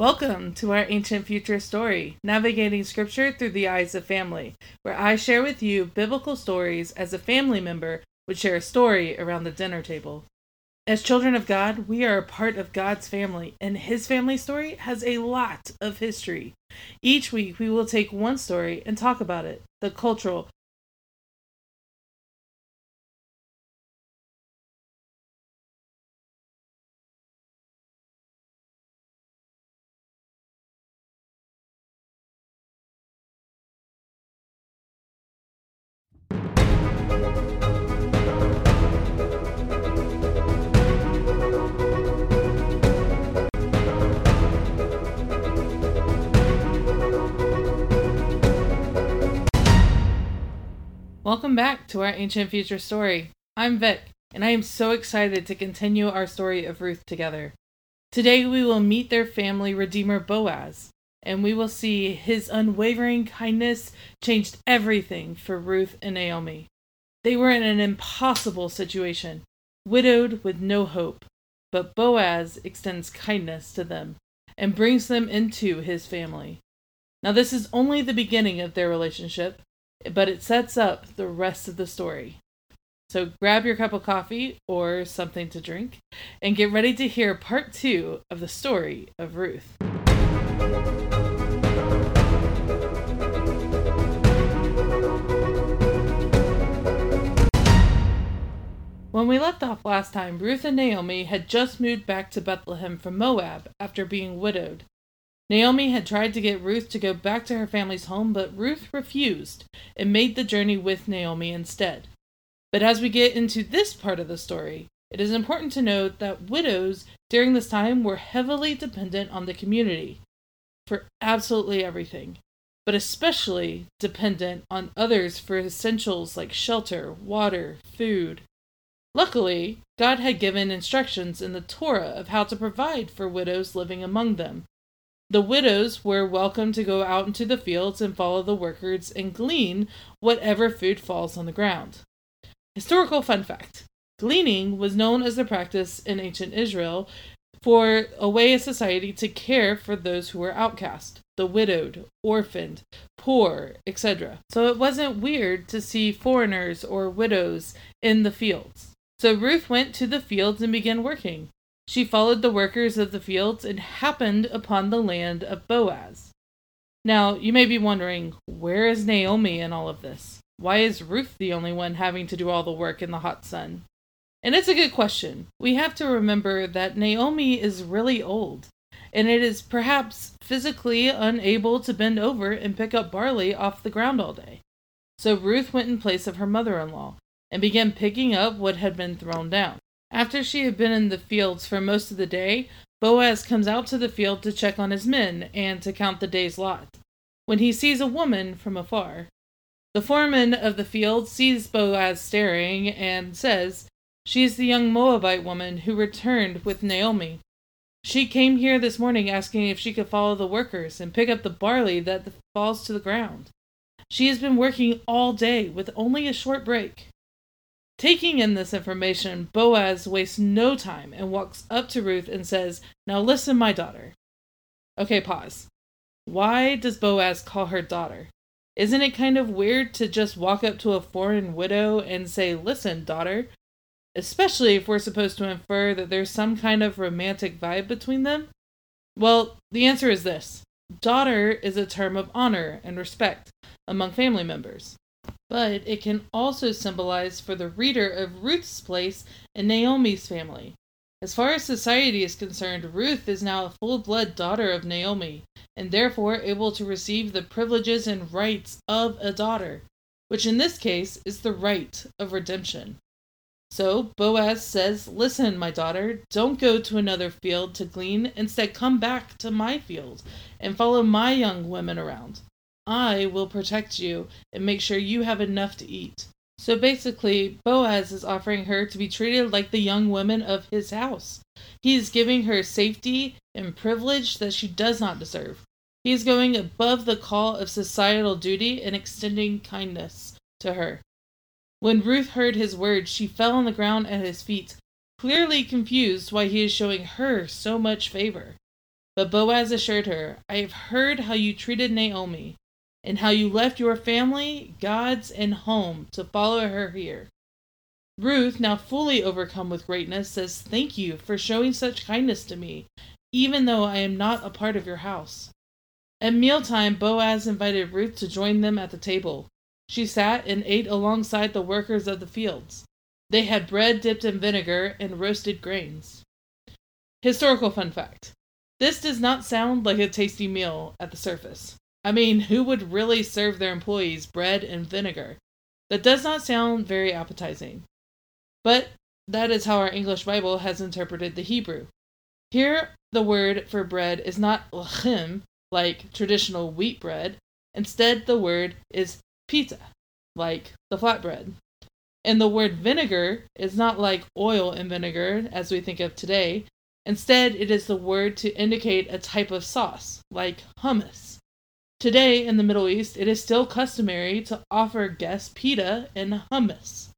Welcome to our ancient future story, navigating scripture through the eyes of family, where I share with you biblical stories as a family member would share a story around the dinner table. As children of God, we are a part of God's family, and His family story has a lot of history. Each week, we will take one story and talk about it the cultural, Welcome back to our ancient future story. I'm Vic, and I am so excited to continue our story of Ruth together. Today we will meet their family redeemer Boaz, and we will see his unwavering kindness changed everything for Ruth and Naomi. They were in an impossible situation, widowed with no hope, but Boaz extends kindness to them and brings them into his family. Now, this is only the beginning of their relationship but it sets up the rest of the story. So grab your cup of coffee or something to drink and get ready to hear part two of the story of Ruth. When we left off last time, Ruth and Naomi had just moved back to Bethlehem from Moab after being widowed Naomi had tried to get Ruth to go back to her family's home, but Ruth refused and made the journey with Naomi instead. But as we get into this part of the story, it is important to note that widows during this time were heavily dependent on the community for absolutely everything, but especially dependent on others for essentials like shelter, water, food. Luckily, God had given instructions in the Torah of how to provide for widows living among them, the widows were welcome to go out into the fields and follow the workers and glean whatever food falls on the ground. Historical fun fact gleaning was known as the practice in ancient Israel for a way of society to care for those who were outcast, the widowed, orphaned, poor, etc. So it wasn't weird to see foreigners or widows in the fields. So Ruth went to the fields and began working. She followed the workers of the fields and happened upon the land of Boaz. Now, you may be wondering, where is Naomi in all of this? Why is Ruth the only one having to do all the work in the hot sun? And it's a good question. We have to remember that Naomi is really old, and it is perhaps physically unable to bend over and pick up barley off the ground all day. So Ruth went in place of her mother in law and began picking up what had been thrown down. After she had been in the fields for most of the day, Boaz comes out to the field to check on his men and to count the day's lot, when he sees a woman from afar. The foreman of the field sees Boaz staring and says, She is the young Moabite woman who returned with Naomi. She came here this morning asking if she could follow the workers and pick up the barley that falls to the ground. She has been working all day with only a short break. Taking in this information, Boaz wastes no time and walks up to Ruth and says, Now listen, my daughter. Okay, pause. Why does Boaz call her daughter? Isn't it kind of weird to just walk up to a foreign widow and say, Listen, daughter? Especially if we're supposed to infer that there's some kind of romantic vibe between them? Well, the answer is this daughter is a term of honor and respect among family members but it can also symbolize for the reader of Ruth's place in Naomi's family. As far as society is concerned, Ruth is now a full blood daughter of Naomi, and therefore able to receive the privileges and rights of a daughter, which in this case is the right of redemption. So Boaz says, Listen, my daughter, don't go to another field to glean. Instead, come back to my field and follow my young women around. I will protect you and make sure you have enough to eat. So basically, Boaz is offering her to be treated like the young women of his house. He is giving her safety and privilege that she does not deserve. He is going above the call of societal duty and extending kindness to her. When Ruth heard his words, she fell on the ground at his feet, clearly confused why he is showing her so much favor. But Boaz assured her, I have heard how you treated Naomi, and how you left your family, gods, and home to follow her here. Ruth, now fully overcome with greatness, says, Thank you for showing such kindness to me, even though I am not a part of your house. At mealtime, Boaz invited Ruth to join them at the table. She sat and ate alongside the workers of the fields. They had bread dipped in vinegar and roasted grains. Historical fun fact this does not sound like a tasty meal at the surface. I mean, who would really serve their employees bread and vinegar? That does not sound very appetizing. But that is how our English Bible has interpreted the Hebrew. Here, the word for bread is not lachem, like traditional wheat bread. Instead, the word is pita, like the flatbread. And the word vinegar is not like oil and vinegar as we think of today. Instead, it is the word to indicate a type of sauce, like hummus. Today in the Middle East, it is still customary to offer guests pita and hummus.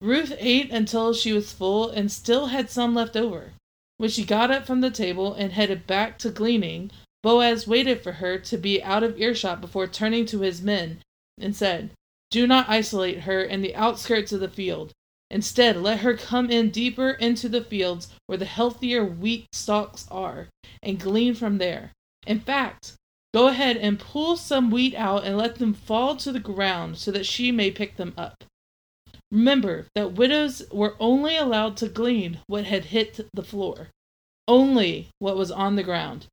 Ruth ate until she was full and still had some left over. When she got up from the table and headed back to gleaning, Boaz waited for her to be out of earshot before turning to his men and said, Do not isolate her in the outskirts of the field. Instead, let her come in deeper into the fields where the healthier wheat stalks are, and glean from there. In fact, go ahead and pull some wheat out and let them fall to the ground so that she may pick them up. Remember that widows were only allowed to glean what had hit the floor, only what was on the ground.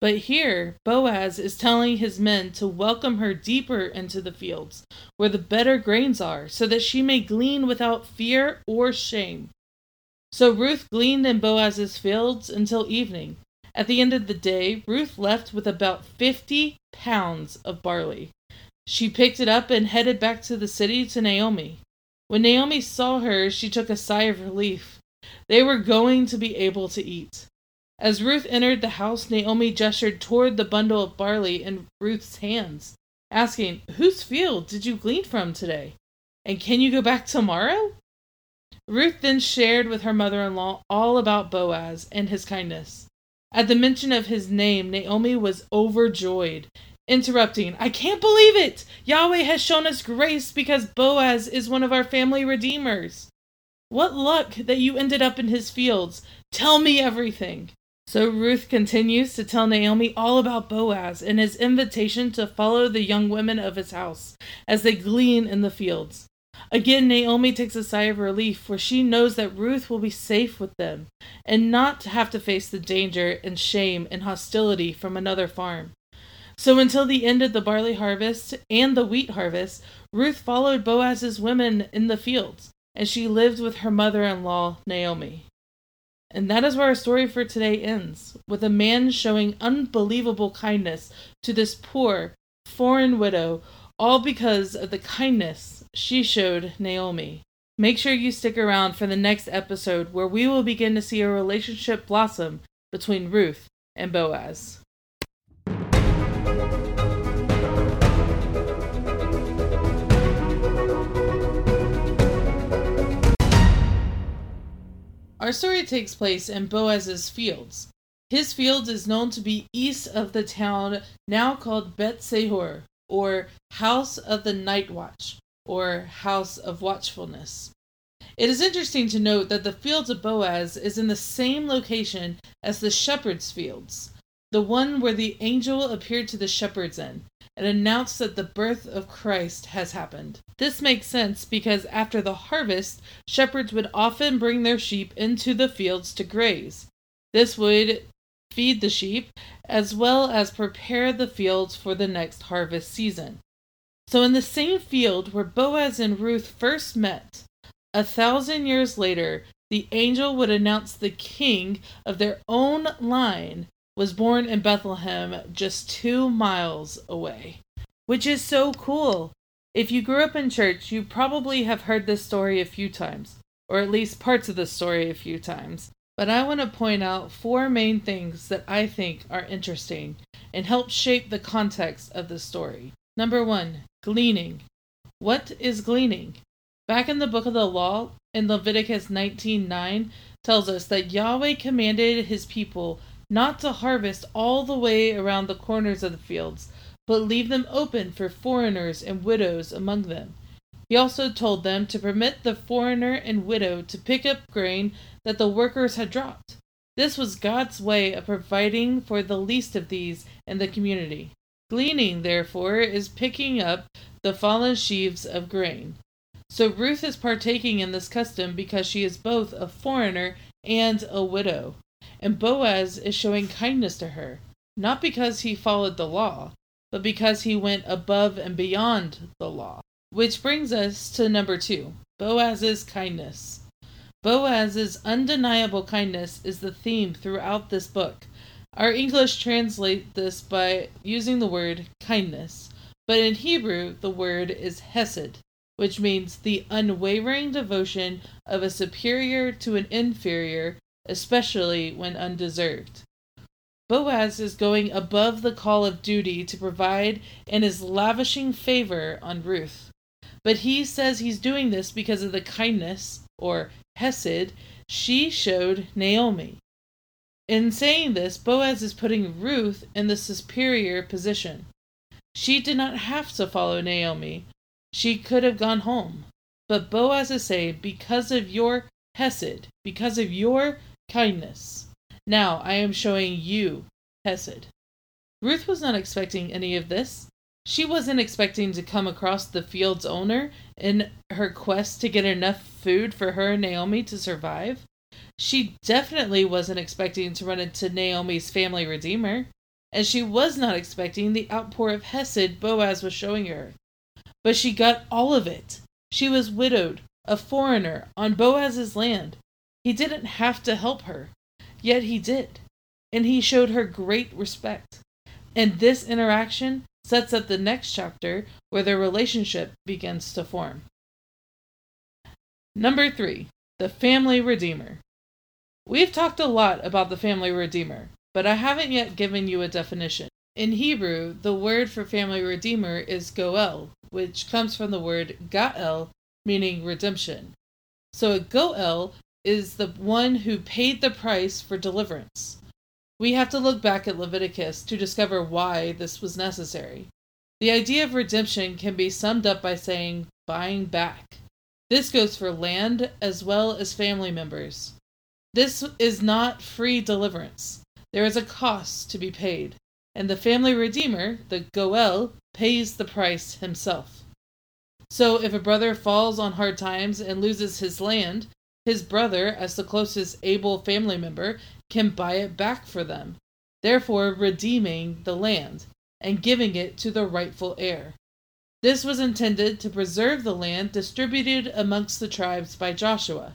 But here, Boaz is telling his men to welcome her deeper into the fields, where the better grains are, so that she may glean without fear or shame. So Ruth gleaned in Boaz's fields until evening. At the end of the day, Ruth left with about fifty pounds of barley. She picked it up and headed back to the city to Naomi. When Naomi saw her, she took a sigh of relief. They were going to be able to eat. As Ruth entered the house, Naomi gestured toward the bundle of barley in Ruth's hands, asking, Whose field did you glean from today? And can you go back tomorrow? Ruth then shared with her mother in law all about Boaz and his kindness. At the mention of his name, Naomi was overjoyed interrupting. I can't believe it! Yahweh has shown us grace because Boaz is one of our family redeemers. What luck that you ended up in his fields. Tell me everything. So Ruth continues to tell Naomi all about Boaz and his invitation to follow the young women of his house as they glean in the fields. Again, Naomi takes a sigh of relief, for she knows that Ruth will be safe with them and not have to face the danger and shame and hostility from another farm. So until the end of the barley harvest and the wheat harvest, Ruth followed Boaz's women in the fields, and she lived with her mother in law, Naomi. And that is where our story for today ends, with a man showing unbelievable kindness to this poor, foreign widow, all because of the kindness she showed Naomi. Make sure you stick around for the next episode where we will begin to see a relationship blossom between Ruth and Boaz. Our story takes place in Boaz's fields. His field is known to be east of the town now called Beit Sahour, or House of the Night Watch, or House of Watchfulness. It is interesting to note that the fields of Boaz is in the same location as the shepherd's fields, the one where the angel appeared to the shepherds in and announced that the birth of Christ has happened. This makes sense because after the harvest, shepherds would often bring their sheep into the fields to graze. This would feed the sheep as well as prepare the fields for the next harvest season. So, in the same field where Boaz and Ruth first met, a thousand years later, the angel would announce the king of their own line was born in Bethlehem, just two miles away, which is so cool. If you grew up in church, you probably have heard this story a few times, or at least parts of the story a few times. But I want to point out four main things that I think are interesting and help shape the context of the story. Number one, gleaning. What is gleaning? Back in the book of the law, in Leviticus 19:9, tells us that Yahweh commanded his people not to harvest all the way around the corners of the fields, but leave them open for foreigners and widows among them. He also told them to permit the foreigner and widow to pick up grain that the workers had dropped. This was God's way of providing for the least of these in the community. Gleaning, therefore, is picking up the fallen sheaves of grain. So Ruth is partaking in this custom because she is both a foreigner and a widow. And Boaz is showing kindness to her, not because he followed the law, but because he went above and beyond the law. Which brings us to number two Boaz's kindness. Boaz's undeniable kindness is the theme throughout this book. Our English translate this by using the word kindness, but in Hebrew the word is hesed, which means the unwavering devotion of a superior to an inferior, especially when undeserved. Boaz is going above the call of duty to provide and is lavishing favor on Ruth. But he says he's doing this because of the kindness, or hesed, she showed Naomi. In saying this, Boaz is putting Ruth in the superior position. She did not have to follow Naomi. She could have gone home. But Boaz is saying, because of your hesed, because of your kindness, now I am showing you hesed. Ruth was not expecting any of this. She wasn't expecting to come across the field's owner in her quest to get enough food for her and Naomi to survive. She definitely wasn't expecting to run into Naomi's family redeemer, and she was not expecting the outpour of Hesed Boaz was showing her. But she got all of it. She was widowed, a foreigner, on Boaz's land. He didn't have to help her, yet he did, and he showed her great respect. And this interaction sets up the next chapter where their relationship begins to form. Number three, the family redeemer. We've talked a lot about the family redeemer, but I haven't yet given you a definition. In Hebrew, the word for family redeemer is goel, which comes from the word gael, meaning redemption. So a goel is the one who paid the price for deliverance. We have to look back at Leviticus to discover why this was necessary. The idea of redemption can be summed up by saying buying back. This goes for land as well as family members. This is not free deliverance. There is a cost to be paid, and the family redeemer, the Goel, pays the price himself. So if a brother falls on hard times and loses his land, his brother, as the closest able family member, can buy it back for them, therefore redeeming the land and giving it to the rightful heir. This was intended to preserve the land distributed amongst the tribes by Joshua.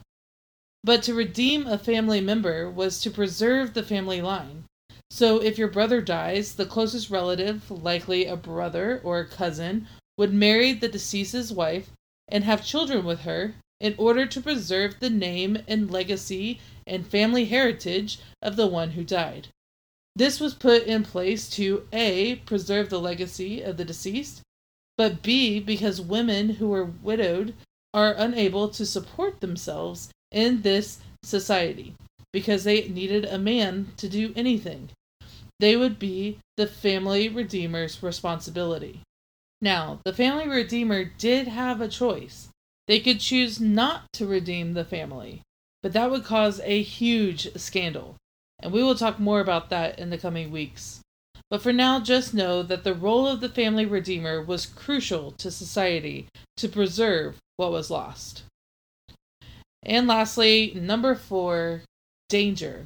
But to redeem a family member was to preserve the family line. So if your brother dies, the closest relative, likely a brother or a cousin, would marry the deceased's wife and have children with her in order to preserve the name and legacy and family heritage of the one who died. This was put in place to A. preserve the legacy of the deceased, but B. because women who were widowed are unable to support themselves in this society because they needed a man to do anything. They would be the family redeemer's responsibility. Now, the family redeemer did have a choice. They could choose not to redeem the family, but that would cause a huge scandal. And we will talk more about that in the coming weeks. But for now, just know that the role of the family redeemer was crucial to society to preserve what was lost. And lastly, number four, danger.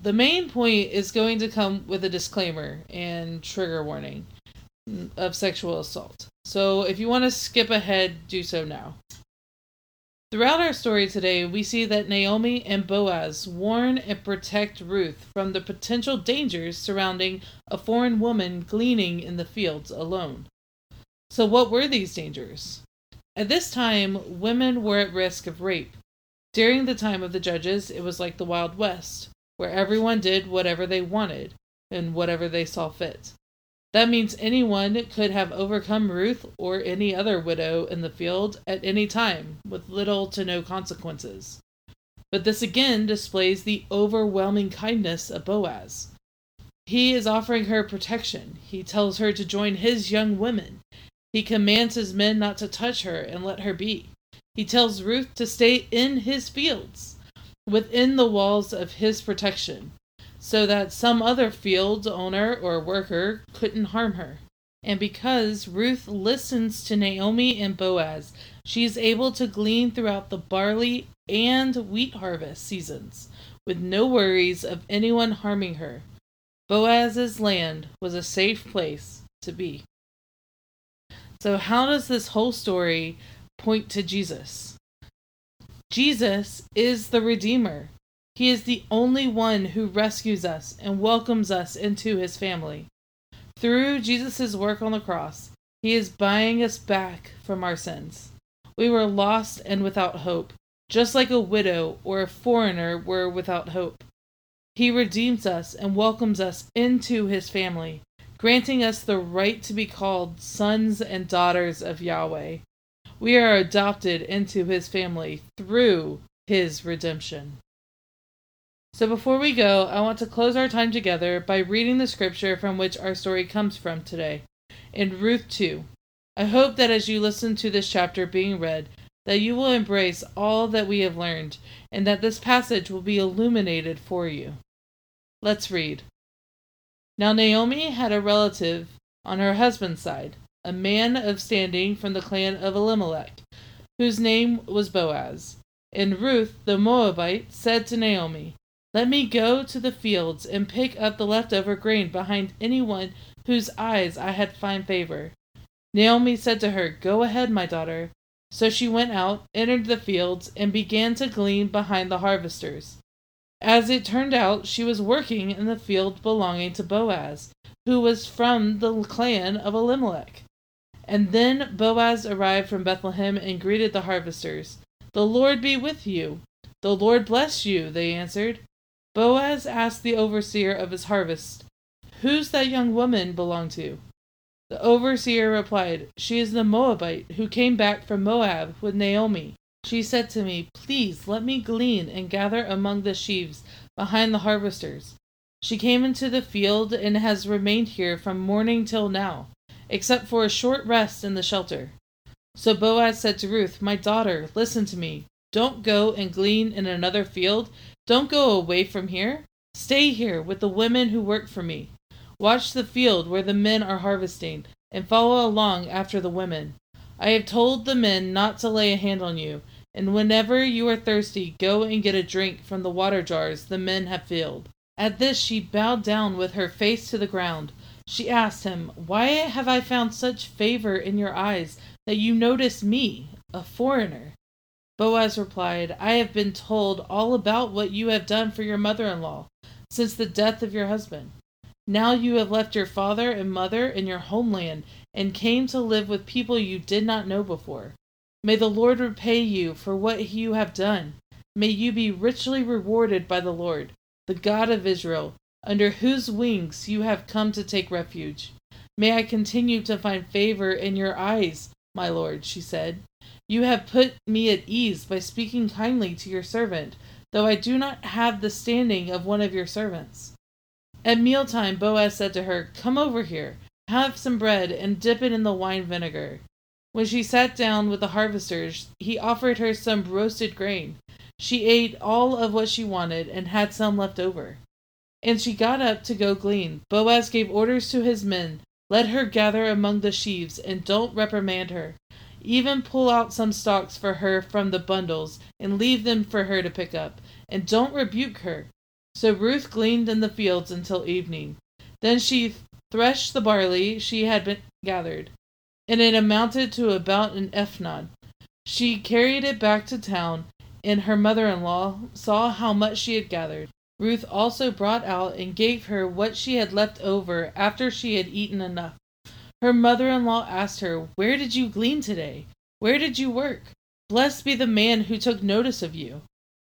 The main point is going to come with a disclaimer and trigger warning of sexual assault. So if you want to skip ahead, do so now. Throughout our story today, we see that Naomi and Boaz warn and protect Ruth from the potential dangers surrounding a foreign woman gleaning in the fields alone. So, what were these dangers? At this time, women were at risk of rape. During the time of the judges, it was like the Wild West, where everyone did whatever they wanted and whatever they saw fit. That means anyone could have overcome Ruth or any other widow in the field at any time, with little to no consequences. But this again displays the overwhelming kindness of Boaz. He is offering her protection. He tells her to join his young women. He commands his men not to touch her and let her be. He tells Ruth to stay in his fields, within the walls of his protection, so that some other field owner or worker couldn't harm her. And because Ruth listens to Naomi and Boaz, she is able to glean throughout the barley and wheat harvest seasons with no worries of anyone harming her. Boaz's land was a safe place to be. So, how does this whole story point to Jesus? Jesus is the Redeemer. He is the only one who rescues us and welcomes us into his family. Through Jesus' work on the cross, he is buying us back from our sins. We were lost and without hope, just like a widow or a foreigner were without hope. He redeems us and welcomes us into his family, granting us the right to be called sons and daughters of Yahweh. We are adopted into his family through his redemption. So before we go, I want to close our time together by reading the scripture from which our story comes from today, in Ruth 2. I hope that as you listen to this chapter being read, that you will embrace all that we have learned, and that this passage will be illuminated for you. Let's read. Now Naomi had a relative on her husband's side, a man of standing from the clan of Elimelech, whose name was Boaz. And Ruth the Moabite said to Naomi, Let me go to the fields and pick up the leftover grain behind anyone whose eyes I had find favor. Naomi said to her, Go ahead, my daughter. So she went out, entered the fields, and began to glean behind the harvesters. As it turned out, she was working in the field belonging to Boaz, who was from the clan of Elimelech. And then Boaz arrived from Bethlehem and greeted the harvesters. The Lord be with you. The Lord bless you, they answered. Boaz asked the overseer of his harvest, Who's that young woman belong to? The overseer replied, She is the Moabite who came back from Moab with Naomi. She said to me, Please let me glean and gather among the sheaves behind the harvesters. She came into the field and has remained here from morning till now, except for a short rest in the shelter. So Boaz said to Ruth, My daughter, listen to me. Don't go and glean in another field. Don't go away from here. Stay here with the women who work for me. Watch the field where the men are harvesting, and follow along after the women. I have told the men not to lay a hand on you, and whenever you are thirsty, go and get a drink from the water jars the men have filled. At this she bowed down with her face to the ground. She asked him, Why have I found such favor in your eyes that you notice me, a foreigner? Boaz replied, I have been told all about what you have done for your mother in law since the death of your husband. Now you have left your father and mother and your homeland and came to live with people you did not know before. May the Lord repay you for what you have done. May you be richly rewarded by the Lord, the God of Israel, under whose wings you have come to take refuge. May I continue to find favor in your eyes, my Lord, she said. You have put me at ease by speaking kindly to your servant, though I do not have the standing of one of your servants. At mealtime, Boaz said to her, Come over here, have some bread, and dip it in the wine vinegar. When she sat down with the harvesters, he offered her some roasted grain. She ate all of what she wanted and had some left over. And she got up to go glean. Boaz gave orders to his men Let her gather among the sheaves, and don't reprimand her. Even pull out some stalks for her from the bundles, and leave them for her to pick up. And don't rebuke her. So Ruth gleaned in the fields until evening. Then she threshed the barley she had been gathered, and it amounted to about an ephah. She carried it back to town, and her mother in law saw how much she had gathered. Ruth also brought out and gave her what she had left over after she had eaten enough. Her mother in law asked her, Where did you glean today? Where did you work? Blessed be the man who took notice of you.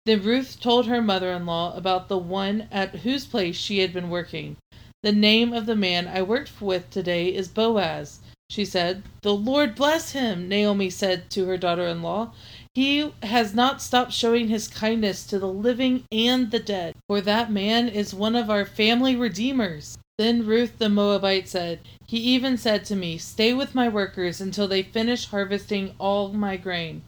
Then Ruth told her mother in law about the one at whose place she had been working. The name of the man I worked with today is Boaz, she said. The Lord bless him, Naomi said to her daughter in law. He has not stopped showing his kindness to the living and the dead, for that man is one of our family redeemers. Then Ruth the Moabite said, He even said to me, Stay with my workers until they finish harvesting all my grain.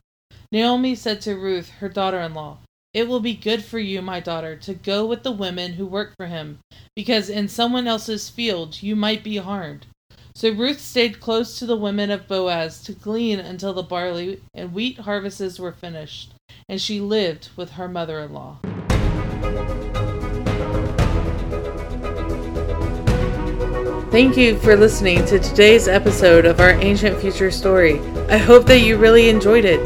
Naomi said to Ruth, her daughter in law, It will be good for you, my daughter, to go with the women who work for him, because in someone else's field you might be harmed. So Ruth stayed close to the women of Boaz to glean until the barley and wheat harvests were finished, and she lived with her mother in law. Thank you for listening to today's episode of our Ancient Future Story. I hope that you really enjoyed it.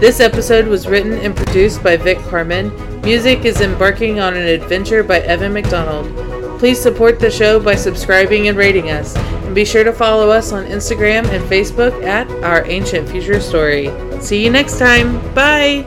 This episode was written and produced by Vic Harmon. Music is Embarking on an Adventure by Evan McDonald. Please support the show by subscribing and rating us. And be sure to follow us on Instagram and Facebook at Our Ancient Future Story. See you next time. Bye.